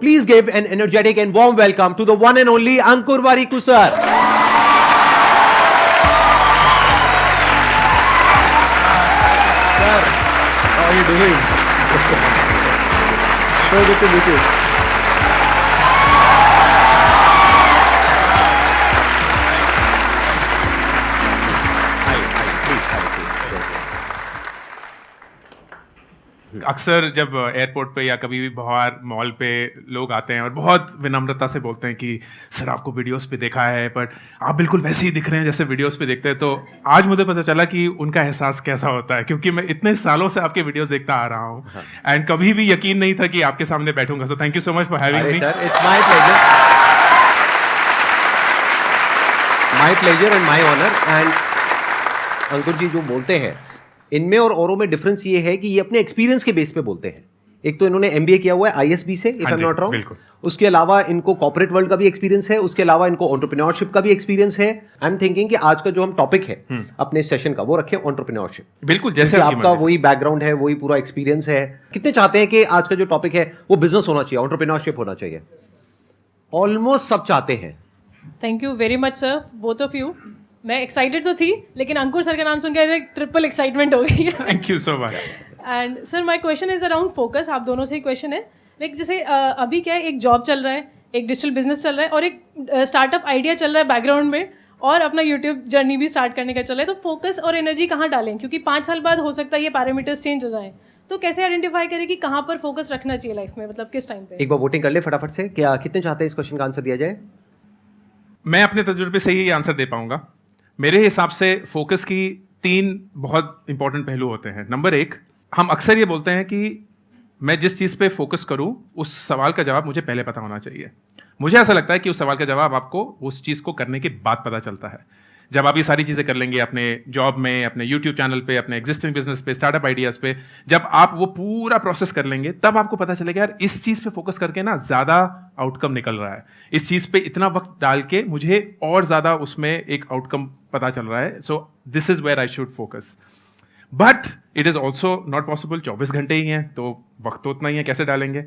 Please give an energetic and warm welcome to the one and only Ankur Variku sir. Sir, how are you doing? so good to meet you. अक्सर जब airport पे या कभी भी बाहर mall पे लोग आते हैं और बहुत विनम्रता से बोलते हैं कि सर आपको वीडियोस पे देखा है बट आप बिल्कुल वैसे ही दिख रहे हैं जैसे वीडियोस पे देखते हैं। तो आज मुझे पता चला कि उनका एहसास कैसा होता है क्योंकि मैं इतने सालों से आपके वीडियोस देखता आ रहा हूँ एंड हाँ. कभी भी यकीन नहीं था कि आपके सामने बैठूँगा। So thank you so much for having me it's my pleasure my pleasure and my honour and Ankur ji जो बोलते हैं इनमें और औरों में डिफरेंस ये है कि ये अपने एक्सपीरियंस के बेस पे बोलते हैं। एक तो इन्होंने एमबीए किया हुआ है आईएसबी से if I am not wrong उसके अलावा इनको कॉर्पोरेट वर्ल्ड का भी एक्सपीरियंस है उसके अलावा इनको ऑन्टरप्रिन्योरशिप का भी एक्सपीरियंस है। आई एम थिंकिंग कि आज का जो हम टॉपिक है अपने सेशन का वो रखें ऑन्टरप्रिन्योरशिप बिल्कुल जैसे आपका वही बैकग्राउंड है वही पूरा एक्सपीरियंस है। कितने चाहते हैं कि आज का जो टॉपिक है वो बिज़नेस होना चाहिए ऑन्टरप्रिन्योरशिप होना चाहिए। ऑलमोस्ट सब चाहते हैं। Thank you very much sir both of you मैं एक्साइटेड तो थी लेकिन अंकुर सर का नाम सुन के ट्रिपल एक्साइटमेंट हो गई thank you so much and sir my question is around focus आप दोनों से ही क्वेश्चन है। लाइक like, जैसे अ, अभी क्या है एक जॉब चल रहा है एक डिजिटल बिज़नेस चल रहा है और एक स्टार्टअप uh, आइडिया चल रहा है बैकग्राउंड में और अपना यूट्यूब जर्नी भी स्टार्ट करने का चल रहा है। तो फोकस और एनर्जी कहाँ डालें? क्योंकि पाँच साल बाद हो सकता है ये पैरामीटर्स चेंज हो जाएँ। तो कैसे आइडेंटिफाई करें कि कहाँ पर फोकस रखना चाहिए लाइफ में मतलब किस टाइम पे? एक बार वोटिंग कर ले फटाफट से। क्या कितने चाहते हैं इस क्वेश्चन का आंसर दिया जाए? मैं अपने तजुर्बे से ही आंसर दे पाऊँगा। मेरे हिसाब से फोकस की तीन बहुत इंपॉर्टेंट पहलू होते हैं। नंबर एक, हम अक्सर ये बोलते हैं कि मैं जिस चीज़ पे फोकस करूँ, उस सवाल का जवाब मुझे पहले पता होना चाहिए। मुझे ऐसा लगता है कि उस सवाल का जवाब आपको उस चीज़ को करने के बाद पता चलता है। जब आप ये सारी चीज़ें कर लेंगे अपने जॉब में, अपने यूट्यूब चैनल पे, अपने एग्जिस्टिंग बिज़नेस पे स्टार्टअप आइडियाज़ पे, जब आप वो पूरा प्रोसेस कर लेंगे, तब आपको पता चलेगा, यार, इस चीज़ पे फोकस करके ना ज़्यादा आउटकम निकल रहा है। इस चीज़ पे इतना वक्त डाल के मुझे और ज़्यादा उसमें एक आउटकम पता चल रहा है। So this is where I should focus but it is also not possible चौबीस घंटे ही हैं तो वक्त तो उतना ही है, कैसे डालेंगे?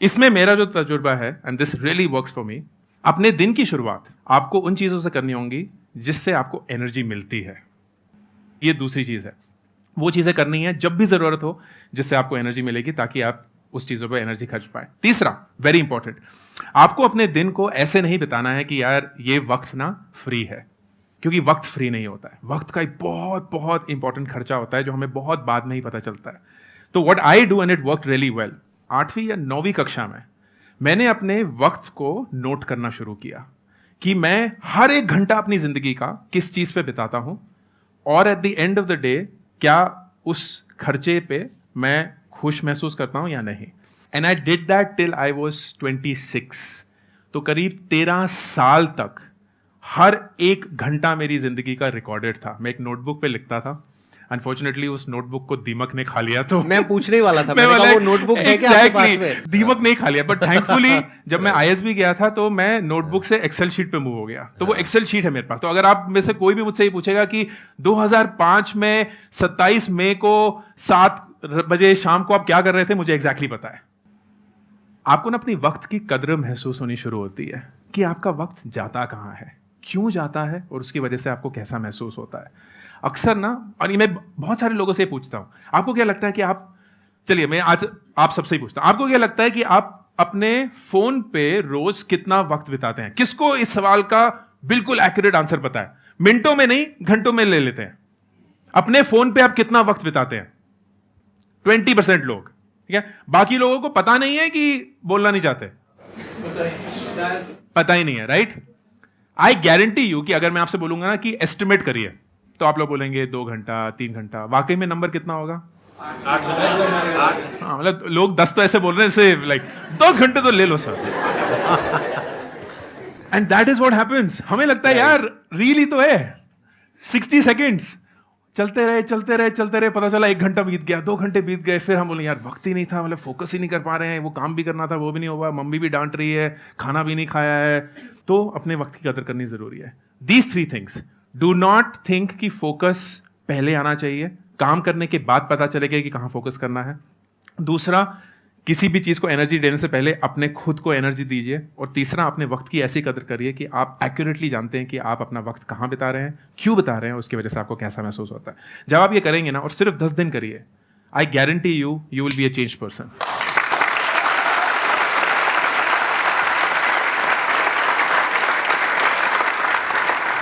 इसमें मेरा जो तजुर्बा है and this really works for me अपने दिन की शुरुआत, आपको उन चीज़ों से करनी होंगी जिससे आपको एनर्जी मिलती है। ये दूसरी चीज़ है। वो चीज़ें करनी है जब भी ज़रूरत हो, जिससे आपको एनर्जी मिलेगी ताकि आप उस चीज़ों पर एनर्जी खर्च पाए। तीसरा वेरी इंपॉर्टेंट आपको अपने दिन को ऐसे नहीं बिताना है कि यार ये वक्त ना फ्री है, क्योंकि वक्त फ्री नहीं होता है। वक्त का एक बहुत बहुत इंपॉर्टेंट खर्चा होता है जो हमें बहुत बाद में ही पता चलता है। तो what I do and it work really well आठवीं या नौवीं कक्षा में मैंने अपने वक्त को नोट करना शुरू किया। कि मैं हर एक घंटा अपनी ज़िंदगी का किस चीज़ पे बिताता हूँ, और at the end of the day क्या उस खर्चे पे मैं खुश महसूस करता हूँ या नहीं। And I did that till I was twenty six तो करीब तेरह साल तक हर एक घंटा मेरी ज़िंदगी का रिकॉर्डेड था। मैं एक नोटबुक पे लिखता था। अनफॉर्चुनेटली उस नोटबुक को दीमक ने खा लिया तो मैं पूछने ही वाला था मैं मैंने कहा वो नोटबुक है क्या आपके पास exactly, में? दीमक नहीं खा लिया बट थैंकफुली जब मैं आईएसबी गया था तो मैं नोटबुक से एक्सेल शीट पे मूव हो गया। तो वो एक्सेल शीट है मेरे पास। तो अगर आप में से कोई भी मुझसे ये पूछेगा कि 2005 में 27 मई को 7 बजे शाम को आप क्या कर रहे थे मुझे एग्जैक्टली exactly पता है। आपको ना अपनी वक्त की कदर महसूस होनी शुरू होती है कि आपका वक्त जाता कहाँ है क्यों जाता है और उसकी वजह से आपको कैसा महसूस होता है। अक्सर ना, और ये मैं बहुत सारे लोगों से पूछता हूँ। आपको क्या लगता है कि आप, चलिए मैं आज आप सबसे ही पूछता हूँ। आपको क्या लगता है कि आप अपने फ़ोन पे रोज कितना वक्त बिताते हैं? किसको इस सवाल का बिल्कुल एक्यूरेट आंसर पता है मिनटों में नहीं, घंटों में ले लेते हैं। अपने फ़ोन पे आप कितना वक्त बिताते हैं? ट्वेंटी परसेंट लोग, ठीक है? बाकी लोगों को पता नहीं है कि बोलना नहीं चाहते। पता ही नहीं है राइट आई गारंटी यू कि अगर मैं आपसे बोलूँगा ना कि एस्टिमेट करिए। तो आप लोग बोलेंगे दो घंटा तीन घंटा। वाकई में नंबर कितना होगा? हाँ मतलब लोग दस तो ऐसे बोल रहे हैं जैसे लाइक दस घंटे तो ले लो sir. And that is what happens हमें लगता है यार रील ही तो है। सिक्सटी सेकेंड्स चलते रहे चलते रहे चलते रहे पता चला एक घंटा बीत गया दो घंटे बीत गए फिर हम बोले यार वक्त ही नहीं था मतलब फोकस ही नहीं कर पा रहे हैं वो काम भी करना था वो भी नहीं हुआ मम्मी भी डांट रही है खाना भी नहीं खाया है। तो अपने वक्त की कदर करनी ज़रूरी है। These three things do not think कि फोकस पहले आना चाहिए। काम करने के बाद पता चलेगा कि कहाँ फोकस करना है। दूसरा, किसी भी चीज़ को एनर्जी देने से पहले अपने खुद को एनर्जी दीजिए। और तीसरा अपने वक्त की ऐसी कदर करिए कि आप एक्यूरेटली जानते हैं कि आप अपना वक्त कहाँ बिता रहे हैं, क्यों बिता रहे हैं, उसकी वजह से आपको कैसा महसूस होता है। जब आप ये करेंगे ना, और सिर्फ़ दस दिन करिए I guarantee you you will be a change person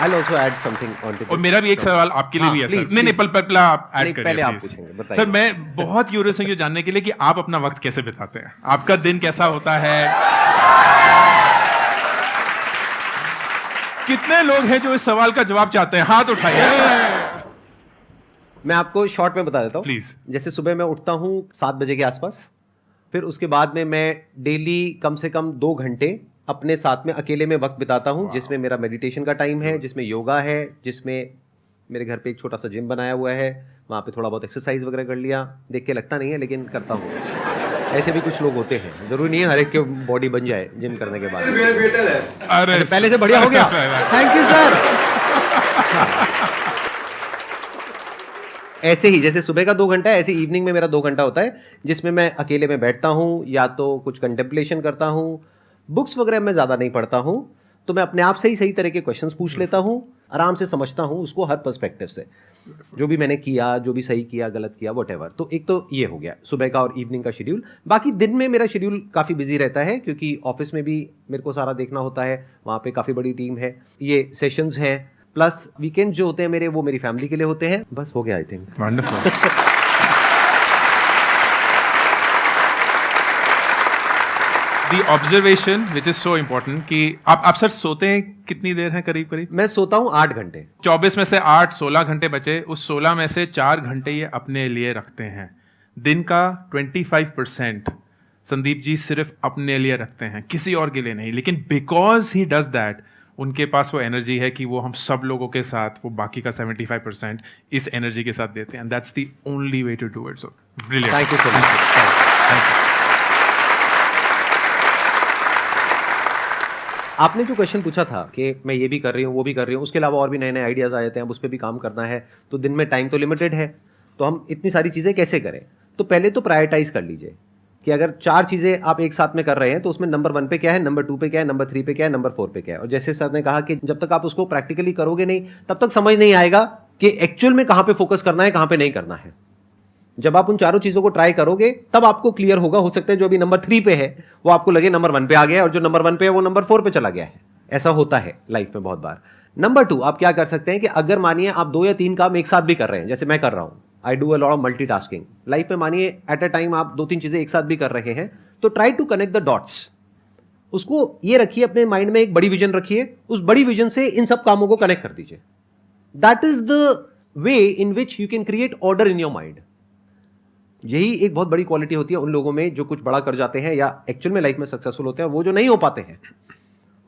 I'll also add something on to और मेरा भी एक सवाल आपके लिए हाँ, भी है सर नहीं नहीं पहला आप ऐड करिए पहले आप पूछेंगे, सर मैं बहुत क्यूरियस हूँ ये जानने के लिए कि आप अपना वक्त कैसे बिताते हैं? आपका दिन कैसा होता है? कितने लोग हैं जो इस सवाल का जवाब चाहते हैं? हाथ उठाइए। मैं आपको शॉर्ट में बता देता हूँ। प्लीज़ जैसे सुबह मैं उठता हूँ सात बजे के आसपास फिर उसके बाद में मैं डेली कम से कम दो घंटे अपने साथ में अकेले में वक्त बिताता हूँ जिसमें मेरा मेडिटेशन का टाइम है जिसमें योगा है जिसमें मेरे घर पे एक छोटा सा जिम बनाया हुआ है वहाँ पे थोड़ा बहुत एक्सरसाइज वगैरह कर लिया। देख के लगता नहीं है लेकिन करता हूँ। ऐसे भी कुछ लोग होते हैं। ज़रूरी नहीं है हर एक के बॉडी बन जाए जिम करने के बाद। अरे पहले से बढ़िया हो गया। थैंक यू सर ऐसे ही जैसे सुबह का दो घंटा है ऐसे इवनिंग में मेरा दो घंटा होता है जिसमें मैं अकेले में बैठता हूँ या तो कुछ कंटेम्पलेशन करता हूँ बुक्स वगैरह मैं ज़्यादा नहीं पढ़ता हूँ तो मैं अपने आप से ही सही तरह के क्वेश्चंस पूछ लेता हूँ आराम से समझता हूँ उसको हर पर्सपेक्टिव से। जो भी मैंने किया जो भी सही किया गलत किया वट तो एक तो ये हो गया सुबह का और इवनिंग का शेड्यूल बाकी दिन में मेरा शेड्यूल काफ़ी बिज़ी रहता है क्योंकि ऑफ़िस में भी मेरे को सारा देखना होता है वहाँ पे काफ़ी बड़ी टीम है ये सेशंस हैं। प्लस वीकेंड जो होते हैं मेरे वो मेरी फैमिली के लिए होते हैं। बस हो गया I think the observation which is so important कि आप आप सर सोते हैं कितनी देर है करीब करीब? मैं सोता हूँ आठ घंटे। 24 में से आठ सोलह घंटे बचे उस 16 में से चार घंटे ये अपने लिए रखते हैं। दिन का 25 परसेंट संदीप जी सिर्फ़ अपने लिए रखते हैं किसी और के लिए नहीं लेकिन बिकॉज़ ही डज दैट उनके पास वो एनर्जी है कि वो हम सब लोगों के साथ वो बाकी का 75 परसेंट इस एनर्जी के साथ देते हैं and that's the only way to do it so brilliant thank you so much आपने जो क्वेश्चन पूछा था कि मैं ये भी कर रही हूँ, वो भी कर रही हूँ, उसके अलावा और भी नए नए आइडियाज़ आ जाते हैं अब उस पर भी काम करना है तो दिन में टाइम तो लिमिटेड है। तो हम इतनी सारी चीज़ें कैसे करें? तो पहले तो प्रायोरिटाइज कर लीजिए कि अगर चार चीज़ें आप एक साथ में कर रहे हैं तो उसमें नंबर वन पे क्या है नंबर टू पे क्या है नंबर थ्री पे क्या है नंबर फोर पे क्या है? और जैसे सर ने कहा कि जब तक आप उसको प्रैक्टिकली करोगे नहीं, तब तक समझ नहीं आएगा कि एक्चुअल में कहाँ पे फोकस करना है, कहाँ पे नहीं करना है। जब आप उन चारों चीज़ों को ट्राई करोगे, तब आपको क्लियर होगा, हो सकता है जो अभी नंबर थ्री पे है, वो आपको लगे नंबर वन पे आ गया और जो नंबर वन पे है, वो नंबर फोर पे चला गया है। ऐसा होता है लाइफ में बहुत बार। नंबर टू आप क्या कर सकते हैं कि अगर मानिए आप दो या तीन काम एक साथ भी कर रहे हैं, जैसे मैं कर रहा हूँ I do a lot of multi tasking life में मानिए एट अ टाइम आप दो तीन चीज़ें एक साथ भी कर रहे हैं तो try to connect the dots उसको ये रखिए, अपने माइंड में एक बड़ी विजन रखिए, उस बड़ी विजन से इन सब कामों को कनेक्ट कर दीजिए। That is the way in which you can create order in your mind यही एक बहुत बड़ी क्वालिटी होती है उन लोगों में जो कुछ बड़ा कर जाते हैं या एक्चुअल में लाइफ में सक्सेसफुल होते हैं, वो जो नहीं हो पाते हैं।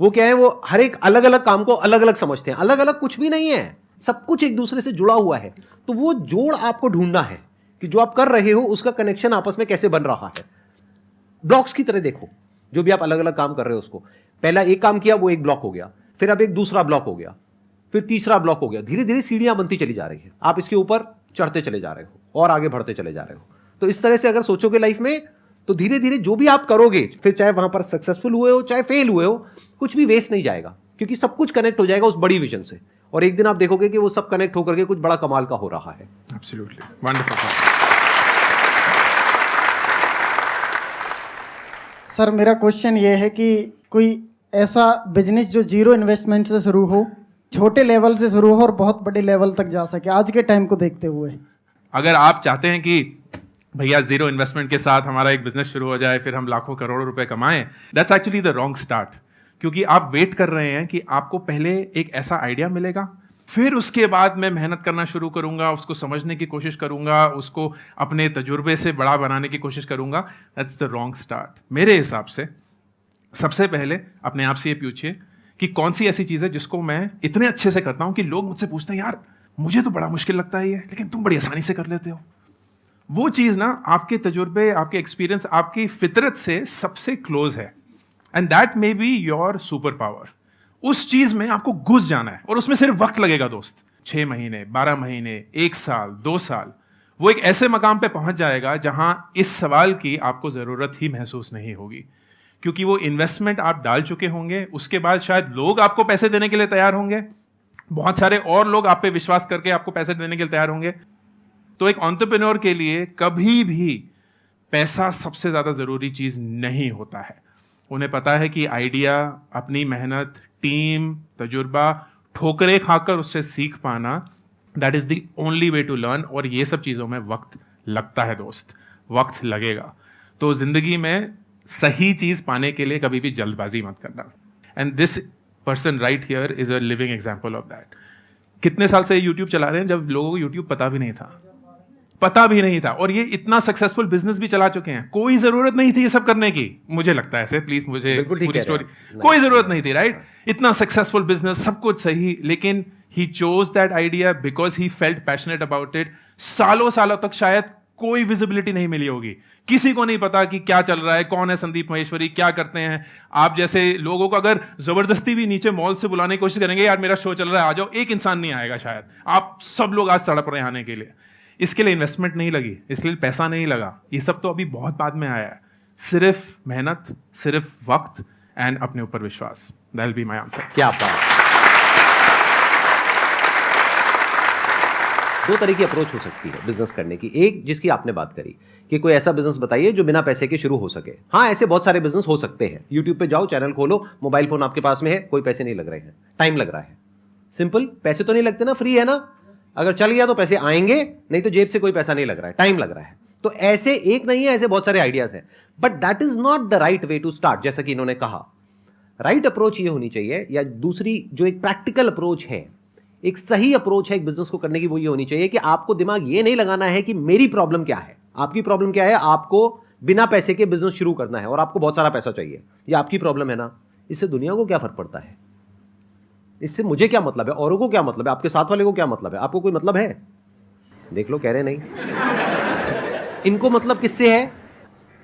वो क्या है, वो हर एक अलग अलग काम को अलग अलग समझते हैं। अलग अलग कुछ भी नहीं है। सब कुछ एक दूसरे से जुड़ा हुआ है। तो वो जोड़ आपको ढूंढना है कि जो आप कर रहे हो, उसका कनेक्शन आपस में कैसे बन रहा है। ब्लॉक्स की तरह देखो। जो भी आप अलग अलग काम कर रहे हो उसको। पहला एक काम किया, वो एक ब्लॉक हो गया। फिर अब एक दूसरा ब्लॉक हो गया। फिर तीसरा ब्लॉक हो गया। धीरे धीरे सीढ़ियाँ बनती चली जा रही है। आप इसके ऊपर चढ़ते चले जा रहे हो और आगे बढ़ते चले जा रहे हो। तो इस तरह से अगर सोचोगे लाइफ में तो धीरे धीरे जो भी आप करोगे फिर चाहे वहाँ पर सक्सेसफुल हुए हो चाहे फेल हुए हो कुछ भी वेस्ट नहीं जाएगा क्योंकि सब कुछ कनेक्ट हो जाएगा उस बड़ी विजन से और एक दिन आप देखोगे कि वो सब कनेक्ट होकर के कुछ बड़ा कमाल का हो रहा है Absolutely. Wonderful. सर मेरा क्वेश्चन ये है कि कोई ऐसा बिज़नेस जो ज़ीरो इन्वेस्टमेंट से शुरू हो छोटे लेवल से शुरू हो और बहुत बड़े लेवल तक जा सके आज के टाइम को देखते हुए अगर आप चाहते हैं कि भैया ज़ीरो इन्वेस्टमेंट के साथ हमारा एक बिज़नेस शुरू हो जाए, फिर हम लाखों करोड़ों रुपए कमाएँ that's actually the wrong start क्योंकि आप वेट कर रहे हैं कि आपको पहले एक ऐसा आइडिया मिलेगा, फिर उसके बाद मैं मेहनत करना शुरू करूँगा, उसको समझने की कोशिश करूँगा, उसको अपने तजुर्बे से बड़ा बनाने की कोशिश करूँगा दैट्स द रॉन्ग स्टार्ट मेरे हिसाब से सबसे पहले अपने आप से ये पूछिए कि कौन सी ऐसी चीज़ है जिसको मैं इतने अच्छे से करता हूँ कि लोग मुझसे पूछते हैं, यार, मुझे तो बड़ा मुश्किल लगता है ये, लेकिन तुम बड़ी आसानी से कर लेते हो। वो चीज़ ना आपके तजुर्बे, आपके एक्सपीरियंस आपकी फितरत से सबसे क्लोज है। And that may be your super power उस चीज़ में आपको घुस जाना है और उसमें सिर्फ़ वक्त लगेगा दोस्त। छह महीने, बारह महीने, एक साल, दो साल। वो एक ऐसे मकाम पे पहुँच जाएगा जहाँ इस सवाल की आपको ज़रूरत ही महसूस नहीं होगी। क्योंकि वो इन्वेस्टमेंट आप डाल चुके होंगे, उसके बाद शायद लोग आपको पैसे देने के लिए तैयार होंगे। बहुत सारे और लोग आप पे विश्वास करके आपको पैसे देने के लिए तैयार होंगे। तो एक ऑन्टरप्रेन्योर के लिए कभी भी पैसा सबसे ज़्यादा ज़रूरी चीज़ नहीं होता है। उन्हें पता है कि आइडिया अपनी मेहनत टीम तजुर्बा, ठोकरे खाकर उससे सीख पाना that is the only way to learn और ये सब चीज़ों में वक्त लगता है दोस्त। वक्त लगेगा। तो ज़िंदगी में सही चीज़ पाने के लिए कभी भी जल्दबाजी मत करना। And this person right here is a living example of that कितने साल से यूट्यूब चला रहे हैं? जब लोगों को यूट्यूब पता भी नहीं था। पता भी नहीं था। और ये इतना सक्सेसफुल बिज़नेस भी चला चुके हैं। कोई ज़रूरत नहीं थी ये सब करने की। मुझे लगता है ऐसे प्लीज़ मुझे पूरी स्टोरी कोई ज़रूरत नहीं। थी राइट इतना सक्सेसफुल बिज़नेस सब कुछ सही लेकिन he chose that idea because he felt passionate about it सालों सालों तक शायद कोई विजिबिलिटी नहीं मिली होगी। किसी को नहीं पता कि क्या चल रहा है कौन है संदीप महेश्वरी क्या करते हैं। आप जैसे लोगों को अगर ज़बरदस्ती भी नीचे मॉल से बुलाने की कोशिश करेंगे यार मेरा शो चल रहा है आ जाओ। एक इंसान नहीं आएगा शायद। आप सब लोग आज रहे हैं आने के लिए। इसके लिए इन्वेस्टमेंट नहीं लगी इसलिए पैसा नहीं लगा। ये सब तो अभी बहुत बाद में आया है। सिर्फ़ मेहनत, सिर्फ़ वक्त एंड अपने ऊपर विश्वास। दैट बी माय आंसर क्या बात। दो तरह की अप्रोच हो सकती है बिज़नेस करने की। एक जिसकी आपने बात करी कि कोई ऐसा बिज़नेस बताइए जो बिना पैसे के शुरू हो सके। हाँ ऐसे बहुत सारे बिज़नेस हो सकते हैं। यूट्यूब पे जाओ चैनल खोलो मोबाइल फ़ोन आपके पास में है, कोई पैसे नहीं लग रहे हैं। टाइम लग रहा है। सिंपल पैसे तो नहीं लगते ना फ्री है ना? अगर चल गया तो पैसे आएँगे, नहीं तो जेब से कोई पैसा नहीं लग रहा है टाइम लग रहा है। तो ऐसे एक नहीं है, ऐसे बहुत सारे आइडियाज़ हैं। But that is not the right way to start जैसा कि इन्होंने कहा। राइट right अप्रोच ये होनी चाहिए, या दूसरी जो एक प्रैक्टिकल अप्रोच है, एक सही अप्रोच है एक बिज़नेस को करने की, वो ये होनी चाहिए कि आपको दिमाग ये नहीं लगाना है कि मेरी प्रॉब्लम क्या है। आपकी प्रॉब्लम क्या है? आपको बिना पैसे के बिज़नेस शुरू करना है, और आपको बहुत सारा पैसा चाहिए। ये आपकी प्रॉब्लम है ना? इससे दुनिया को क्या फ़र्क पड़ता है? इससे मुझे क्या मतलब है? औरों को क्या मतलब है? आपके साथ वाले को क्या मतलब है? आपको कोई मतलब है? देख लो, कह रहे नहीं। इनको मतलब किससे है?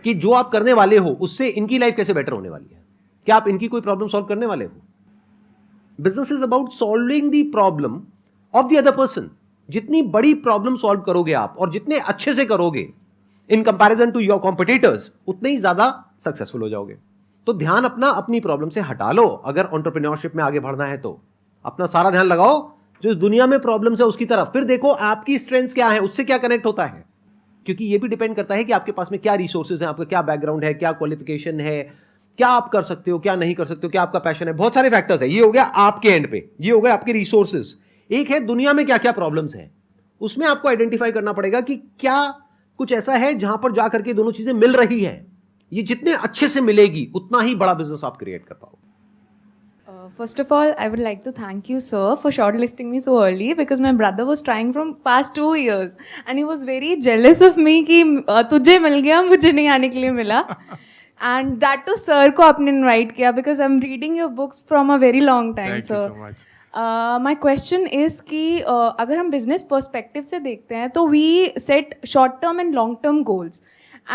कि जो आप करने वाले हो, उससे इनकी लाइफ कैसे बेटर होने वाली है? क्या आप इनकी कोई प्रॉब्लम सॉल्व करने वाले हो? Business is about solving the problem of the other person जितनी बड़ी प्रॉब्लम सॉल्व करोगे आप, और जितने अच्छे से करोगे in comparison to your competitors उतने ही ज़्यादा सक्सेसफुल हो जाओगे। तो ध्यान अपना अपनी प्रॉब्लम से हटा लो। अगर ऑन्टरप्रिन्योरशिप में आगे बढ़ना है तो। अपना सारा ध्यान लगाओ, जो इस दुनिया में प्रॉब्लम है उसकी तरफ़। फिर देखो, आपकी स्ट्रेंथ क्या है, उससे क्या कनेक्ट होता है। क्योंकि ये भी डिपेंड करता है कि आपके पास में क्या रिसोर्सेज हैं, आपका क्या बैकग्राउंड है, क्या क्वालिफिकेशन है, क्या आप कर सकते हो, क्या नहीं कर सकते हो, क्या आपका पैशन है। बहुत सारे फैक्टर्स है। ये हो गया आपके एंड पे, ये हो गया आपके रिसोर्सेज एक है दुनिया में क्या क्या प्रॉब्लम्स हैं। उसमें आपको आइडेंटिफाई करना पड़ेगा कि क्या कुछ ऐसा है जहाँ पर जा करके दोनों चीज़ें मिल रही हैं। ये जितने अच्छे से मिलेगी, उतना ही बड़ा बिज़नेस आप क्रिएट कर पाओगे। First of all, I would like to thank you, sir, for shortlisting me so early because my brother was trying from past two years and he was very jealous of me कि uh, तुझे मिल गया मुझे नहीं आने के लिए मिला and that to sir को आपने invite किया because I'm reading your books from a very long time, Thank you sir. so much. Uh, my question is कि uh, अगर हम business perspective से देखते हैं तो we set short term and long term goals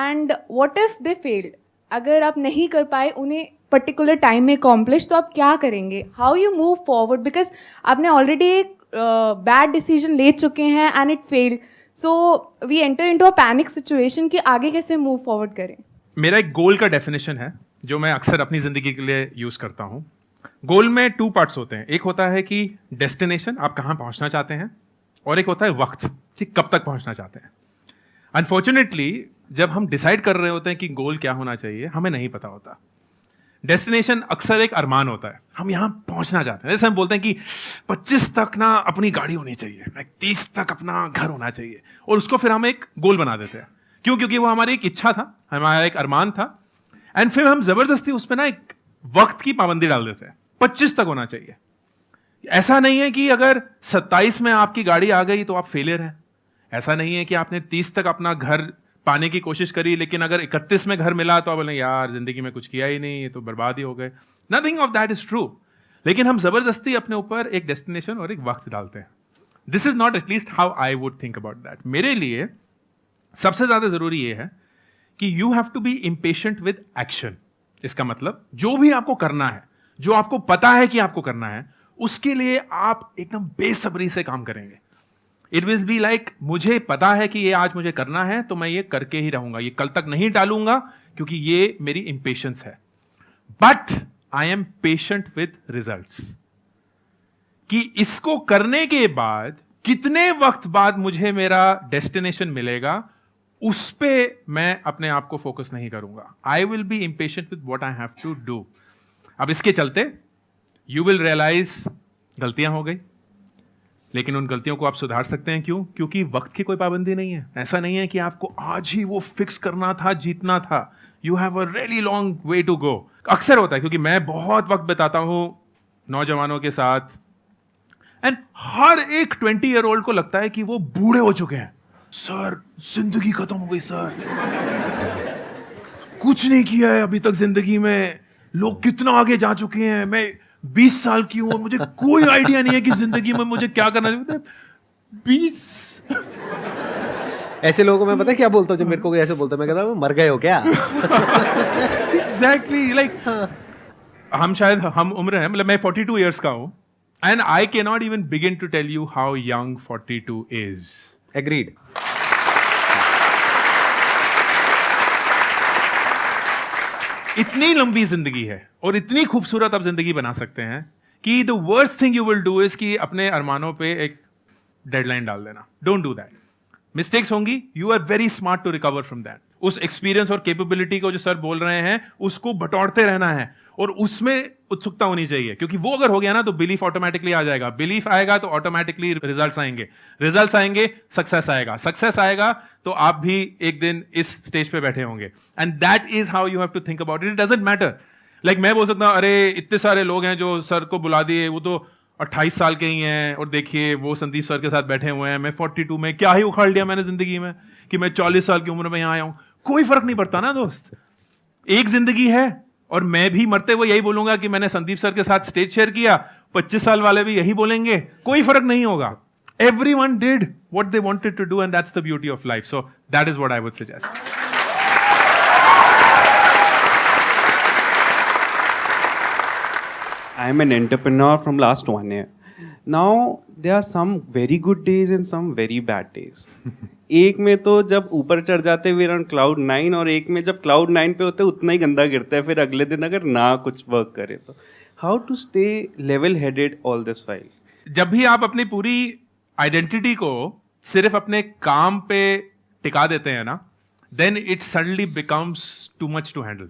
and what if they failed अगर आप नहीं कर पाए उन्हें पर्टिकुलर टाइम में अकॉम्प्लिश तो आप क्या करेंगे? How you move forward because आपने ऑलरेडी एक बैड डिसीज़न ले चुके हैं and it failed so we enter into a panic situation कि आगे कैसे मूव फॉरवर्ड करें? मेरा एक गोल का डेफिनेशन है, जो मैं अक्सर अपनी ज़िंदगी के लिए यूज़ करता हूँ। गोल में टू पार्ट्स होते हैं। एक होता है कि डेस्टिनेशन आप कहाँ पहुँचना चाहते हैं? और एक होता है वक्त, कि कब तक पहुँचना चाहते हैं। अनफॉर्चुनेटली जब हम डिसाइड कर रहे होते हैं कि गोल क्या होना चाहिए, हमें नहीं पता होता। डेस्टिनेशन अक्सर एक अरमान होता है। हम यहाँ पहुँचना चाहते हैं। जैसे हम बोलते हैं कि 25 तक ना अपनी गाड़ी होनी चाहिए लाइक 30 तक अपना घर होना चाहिए, और उसको फिर हम एक गोल बना देते हैं। क्यों? क्योंकि वो हमारी एक इच्छा था, हमारा एक अरमान था एंड फिर हम ज़बरदस्ती उस पर ना एक वक्त की पाबंदी डाल देते हैं। पच्चीस तक होना चाहिए। ऐसा नहीं है कि अगर सत्ताईस में आपकी गाड़ी आ गई तो आप फेलियर हैं। ऐसा नहीं है कि आपने तीस तक अपना घर पाने की कोशिश करी, लेकिन अगर इकतीस में घर मिला तो बोले, यार, ज़िंदगी में कुछ किया ही नहीं, ये तो बर्बाद ही हो गए. Nothing of that is true लेकिन हम ज़बरदस्ती अपने ऊपर एक डेस्टिनेशन और एक वक्त डालते हैं। This is not at least how I would think about that मेरे लिए सबसे ज़्यादा ज़रूरी ये है कि you have to be impatient with action इसका मतलब जो भी आपको करना है, जो आपको पता है कि आपको करना है, उसके लिए आप एकदम बेसब्री से काम करेंगे। इट विल बी लाइक मुझे पता है कि ये आज मुझे करना है तो मैं ये करके ही रहूँगा। ये कल तक नहीं डालूँगा, क्योंकि ये मेरी इंपेशंस है। But I am patient with result कि इसको करने के बाद, कितने वक्त बाद मुझे मेरा डेस्टिनेशन मिलेगा, उस पर मैं अपने आप को फोकस नहीं करूँगा। I will be impatient with what I have to do अब इसके चलते यू विल रियलाइज़ गलतियाँ हो गई। लेकिन उन गलतियों को आप सुधार सकते हैं क्यों? क्योंकि वक्त की कोई पाबंदी नहीं है। ऐसा नहीं है कि आपको आज ही वो फिक्स करना था, जीतना था। You have a really long way to go अक्सर होता है, क्योंकि मैं बहुत वक्त बिताता हूँ नौजवानों के साथ। एंड हर एक ट्वेंटी ईयर ओल्ड को लगता है कि वो बूढ़े हो चुके हैं। सर ज़िंदगी खत्म हो गई सर कुछ नहीं किया है अभी तक ज़िंदगी में। लोग कितना आगे जा चुके हैं। मैं बीस साल की हूँ मुझे कोई आइडिया नहीं है कि ज़िंदगी में मुझे क्या करना चाहिए। बीस। ऐसे लोगों को मैं पता क्या बोलता हूँ? जब मेरे को ऐसे बोलता मैं कहता हूँ मर गए हो क्या? एग्जैक्टली लाइक हम शायद हम उम्र है मतलब मैं फोर्टी टू ईयर्स का हूँ and I can not even begin to tell you how young 42 is agreed इतनी लंबी ज़िंदगी है और इतनी खूबसूरत आप ज़िंदगी बना सकते हैं कि the worst thing you will do is कि अपने अरमानों पे एक डेडलाइन डाल देना। डोंट डू दैट मिस्टेक्स होंगी you are very smart to recover from that उस एक्सपीरियंस और कैपेबिलिटी को जो सर बोल रहे हैं, उसको बटोरते रहना है और उसमें उत्सुकता होनी चाहिए, क्योंकि वो अगर हो गया ना तो बिलीफ ऑटोमेटिकली आ जाएगा। बिलीफ आएगा तो ऑटोमेटिकली रिजल्ट्स आएँगे। रिजल्ट्स आएँगे सक्सेस आएगा। सक्सेस आएगा तो आप भी एक दिन इस स्टेज पे बैठे होंगे। And that is how you have to think about it it doesn't matter like मैं बोल सकता हूँ, अरे, इतने सारे लोग हैं जो सर को बुला दिए, वो तो 28 साल के ही हैं और देखिए वो संदीप सर के साथ बैठे हुए हैं। मैं 42 में क्या ही उखाड़ लिया मैंने ज़िंदगी में कि मैं 40 साल की उम्र में यहाँ आया हूँ। कोई फ़र्क नहीं पड़ता ना दोस्त। एक ज़िंदगी है और मैं भी मरते हुए यही बोलूँगा कि मैंने संदीप सर के साथ स्टेज शेयर किया 25 साल वाले भी यही बोलेंगे। कोई फ़र्क नहीं होगा। Everyone did what they wanted to do and that's the beauty of life so that is what I would I am an entrepreneur from last one year. Now there are some very good days and some very bad days. एक में तो जब ऊपर चढ़ जाते वीर on cloud nine और एक में जब क्लाउड नाइन पे होते उतना ही गंदा गिरता है फिर अगले दिन अगर ना कुछ वर्क करे तो how to stay level headed all this file जब भी आप अपनी पूरी आइडेंटिटी को सिर्फ़ अपने काम पे टिका देते हैं ना then it suddenly becomes too much to handle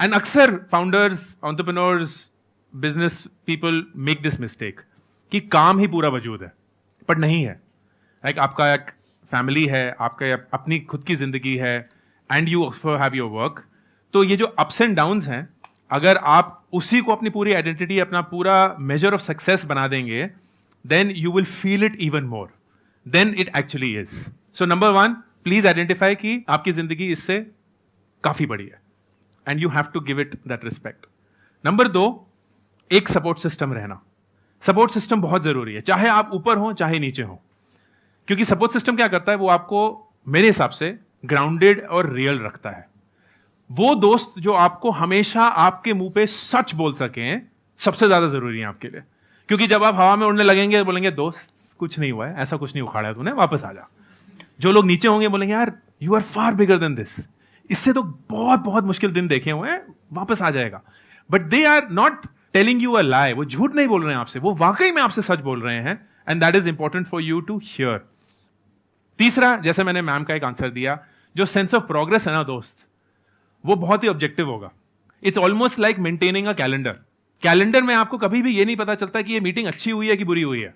and अक्सर founders entrepreneurs business people make this mistake कि काम ही पूरा वजूद है बट नहीं है। लाइक like, आपका एक फैमिली है, आपका अपनी खुद की ज़िंदगी है and you have your work तो ये जो अप्स एंड डाउन्स हैं, अगर आप उसी को अपनी पूरी आइडेंटिटी अपना पूरा मेजर ऑफ़ सक्सेस बना देंगे then you will feel it even more than it actually is so number one please identify कि आपकी ज़िंदगी इससे काफ़ी बड़ी है and you have to give it that respect number दो एक सपोर्ट सिस्टम रहना। सपोर्ट सिस्टम बहुत ज़रूरी है। चाहे आप ऊपर हो, चाहे नीचे हो। क्योंकि सपोर्ट सिस्टम क्या करता है? वो आपको मेरे हिसाब से ग्राउंडेड और रियल रखता है। वो दोस्त जो आपको हमेशा आपके मुँह पे सच बोल सके सबसे ज़्यादा ज़रूरी है आपके लिए। क्योंकि जब आप हवा में उड़ने लगेंगे बोलेंगे, दोस्त, कुछ नहीं हुआ है, ऐसा कुछ नहीं उखाड़ा तूने, वापस आ जा। जो लोग नीचे होंगे बोलेंगे, यार you are far bigger than this इससे तो बहुत बहुत मुश्किल दिन देखे हुए हैं, वापस आ जाएगा। But they are not telling you a lie वो झूठ नहीं बोल रहे हैं आपसे, वो वाकई में आपसे सच बोल रहे हैं and that is important for you to hear तीसरा, जैसे मैंने मैम का एक आंसर दिया, जो सेंस ऑफ़ प्रोग्रेस है ना दोस्त, वो बहुत ही ऑब्जेक्टिव होगा। It's almost like maintaining a calendar calendar में आपको कभी भी ये नहीं पता चलता कि ये मीटिंग अच्छी हुई है कि बुरी हुई है।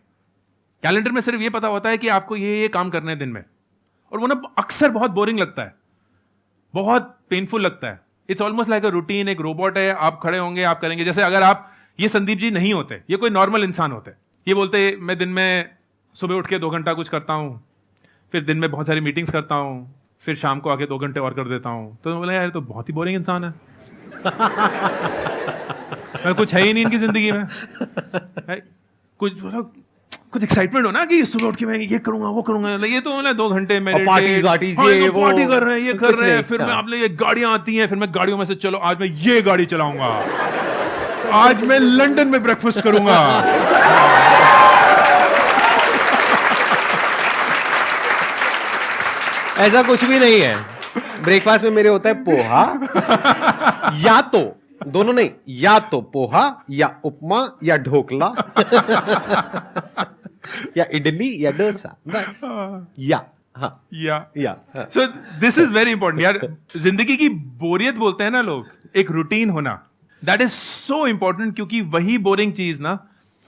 कैलेंडर में सिर्फ़ ये पता होता है कि आपको ये ये काम करने दिन में। और वो ना अक्सर बहुत बोरिंग लगता है। बहुत पेनफुल लगता है। It's almost like a routine एक रोबोट है आप खड़े होंगे आप करेंगे। जैसे अगर आप ये संदीप जी नहीं होते ये कोई नॉर्मल इंसान होते ये बोलते मैं दिन में सुबह उठ के दो घंटा कुछ करता हूँ फिर दिन में बहुत सारी मीटिंग्स करता हूँ फिर शाम को आके दो घंटे और कर देता हूँ। तो बोला यार तो बहुत ही बोरिंग इंसान है। कुछ है ही नहीं इनकी ज़िंदगी में। कुछ कुछ एक्साइटमेंट हो ना कि सुबह उठ के मैं ये करूँगा वो करूँगा। ये तो मतलब दो घंटे मेरे पार्टी गाड़ी हाँ, ये वो पार्टी कर रहे हैं ये कर रहे हैं। फिर हाँ। मैं आप ये गाड़ियाँ आती हैं फिर मैं गाड़ियों में से चलो आज मैं ये गाड़ी चलाऊँगा। आज मैं लंदन में ब्रेकफास्ट करूँगा। ऐसा कुछ भी नहीं है। ब्रेकफास्ट में मेरे होता है पोहा या तो दोनों नहीं या तो पोहा या उपमा या ढोकला। या इडली या डोसा बस या हाँ या या। So this is very important यार ज़िंदगी की बोरियत बोलते हैं ना लोग एक रूटीन होना दैट इज़ सो इंपॉर्टेंट क्योंकि वही बोरिंग चीज़ ना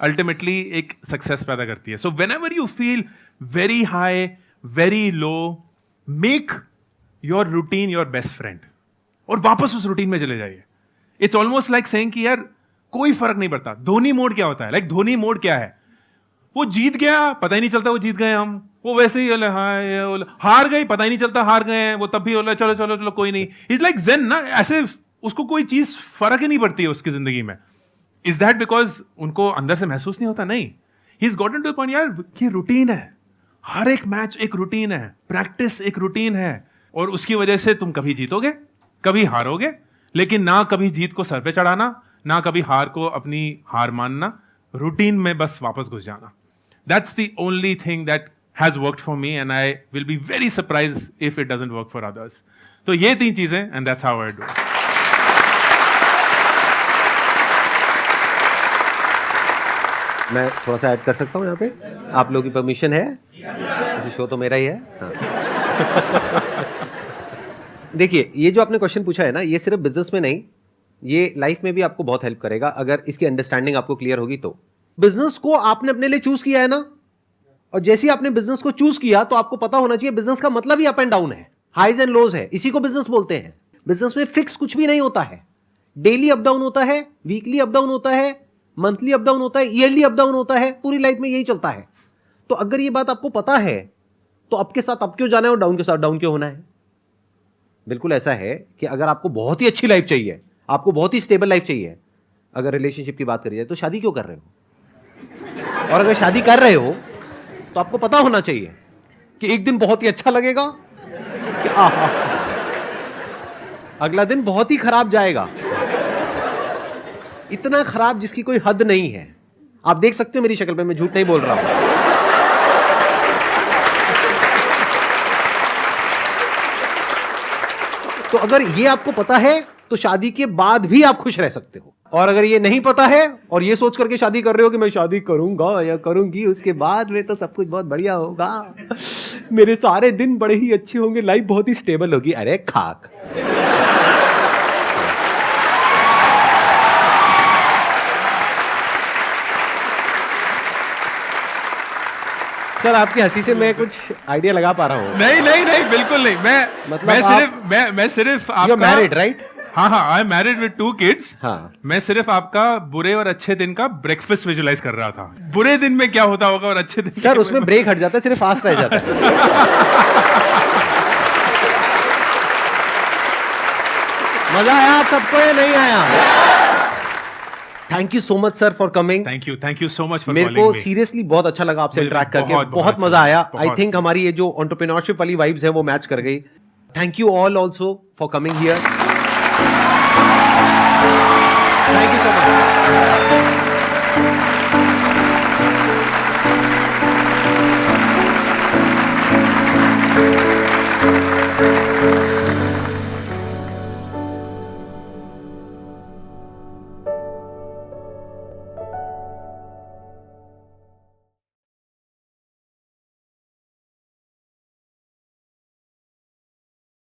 अल्टीमेटली एक सक्सेस पैदा करती है so whenever you feel very high very low make your routine your best friend और वापस उस रूटीन में चले जाइए। इट्स ऑलमोस्ट लाइक सेइंग कि यार कोई फ़र्क नहीं पड़ता। धोनी मोड क्या होता है? लाइक धोनी मोड क्या है? वो जीत गया, पता ही नहीं चलता वो जीत गए हम। वो वैसे ही बोले हाँ हार गई, पता ही नहीं चलता हार गए वो तब भी बोले, चलो चलो चलो, कोई नहीं। इज़ लाइक जेन ना, ऐसे उसको कोई चीज़ फ़र्क ही नहीं पड़ती है उसकी ज़िंदगी में। इज़ दैट बिकॉज़ उनको अंदर से महसूस नहीं होता? नहीं। He is gotten to point यार कि रूटीन है। हर एक मैच एक रूटीन है। प्रैक्टिस एक रूटीन है। और उसकी वजह से तुम कभी जीतोगे, कभी हारोगे, लेकिन ना कभी जीत को सर पे चढ़ाना, ना कभी हार को अपनी हार मानना। रूटीन में बस वापस घुस जाना। That's the only thing that has worked for me and I will be very surprise if it doesn't work for others तो ये तीन चीज़ें and that's how I do मैं थोड़ा सा ऐड कर सकता हूँ यहाँ पे? yes, आप लोगों की परमिशन है? वैसे शो तो मेरा ही है। हाँ। देखिए ये जो आपने क्वेश्चन पूछा है ना ये सिर्फ़ बिज़नेस में नहीं ये लाइफ में भी आपको बहुत हेल्प करेगा। अगर इसकी अंडरस्टैंडिंग आपको क्लियर होगी तो। बिज़नेस को आपने अपने लिए चूज़ किया है ना? और जैसे ही आपने बिज़नेस को चूज़ किया तो आपको पता होना चाहिए, बिज़नेस का मतलब ही अप एंड डाउन है। हाइज एंड लोज है। इसी को बिज़नेस बोलते हैं। बिज़नेस में फिक्स कुछ भी नहीं होता है। डेली अप डाउन होता है वीकली अप डाउन होता है मंथली अप डाउन होता है ईयरली अप डाउन होता है, पूरी लाइफ में यही चलता है। तो अगर ये बात आपको पता है तो अप के साथ अप क्यों जाना है और डाउन के साथ डाउन क्यों होना है? बिल्कुल ऐसा है कि अगर आपको बहुत ही अच्छी लाइफ चाहिए, आपको बहुत ही स्टेबल लाइफ चाहिए, अगर रिलेशनशिप की बात करी जाए तो शादी क्यों कर रहे हो? और अगर शादी कर रहे हो तो आपको पता होना चाहिए कि एक दिन बहुत ही अच्छा लगेगा। कि अगला दिन बहुत ही खराब जाएगा। इतना खराब जिसकी कोई हद नहीं है। आप देख सकते हो मेरी शक्ल पे, मैं झूठ नहीं बोल रहा हूँ। तो अगर ये आपको पता है तो शादी के बाद भी आप खुश रह सकते हो। और अगर ये नहीं पता है और ये सोच करके शादी कर रहे हो कि मैं शादी करूँगा या करूँगी उसके बाद में तो सब कुछ बहुत बढ़िया होगा। मेरे सारे दिन बड़े ही अच्छे होंगे लाइफ बहुत ही स्टेबल होगी। अरे खाक। सर आपकी हँसी से मैं कुछ आइडिया लगा पा रहा हूँ। नहीं नहीं नहीं बिल्कुल नहीं। मैं मतलब मैं सिर्फ़ मैं मैं सिर्फ़ यू आपका मैरिड राइट हाँ हाँ I married with two kids हाँ। मैं सिर्फ़ आपका बुरे और अच्छे दिन का ब्रेकफास्ट विजुलाइज कर रहा था। बुरे दिन में क्या होता होगा और अच्छे दिन सर उसमें ब्रेक हट जाता है सिर्फ़ फास्ट रह जाता है। मज़ा आया आप सबको या नहीं आया? Thank you so much sir for coming thank you thank you so much मेरे को सीरियसली बहुत अच्छा लगा आपसे इंटरेक्ट करके। बहुत- बहुत, अच्छा मज़ा आया। आई थिंक हमारी ये जो ऑन्टरप्रेन्योरशिप वाली वाइब्स है वो मैच कर गई। Thank you all also for coming here thank you so much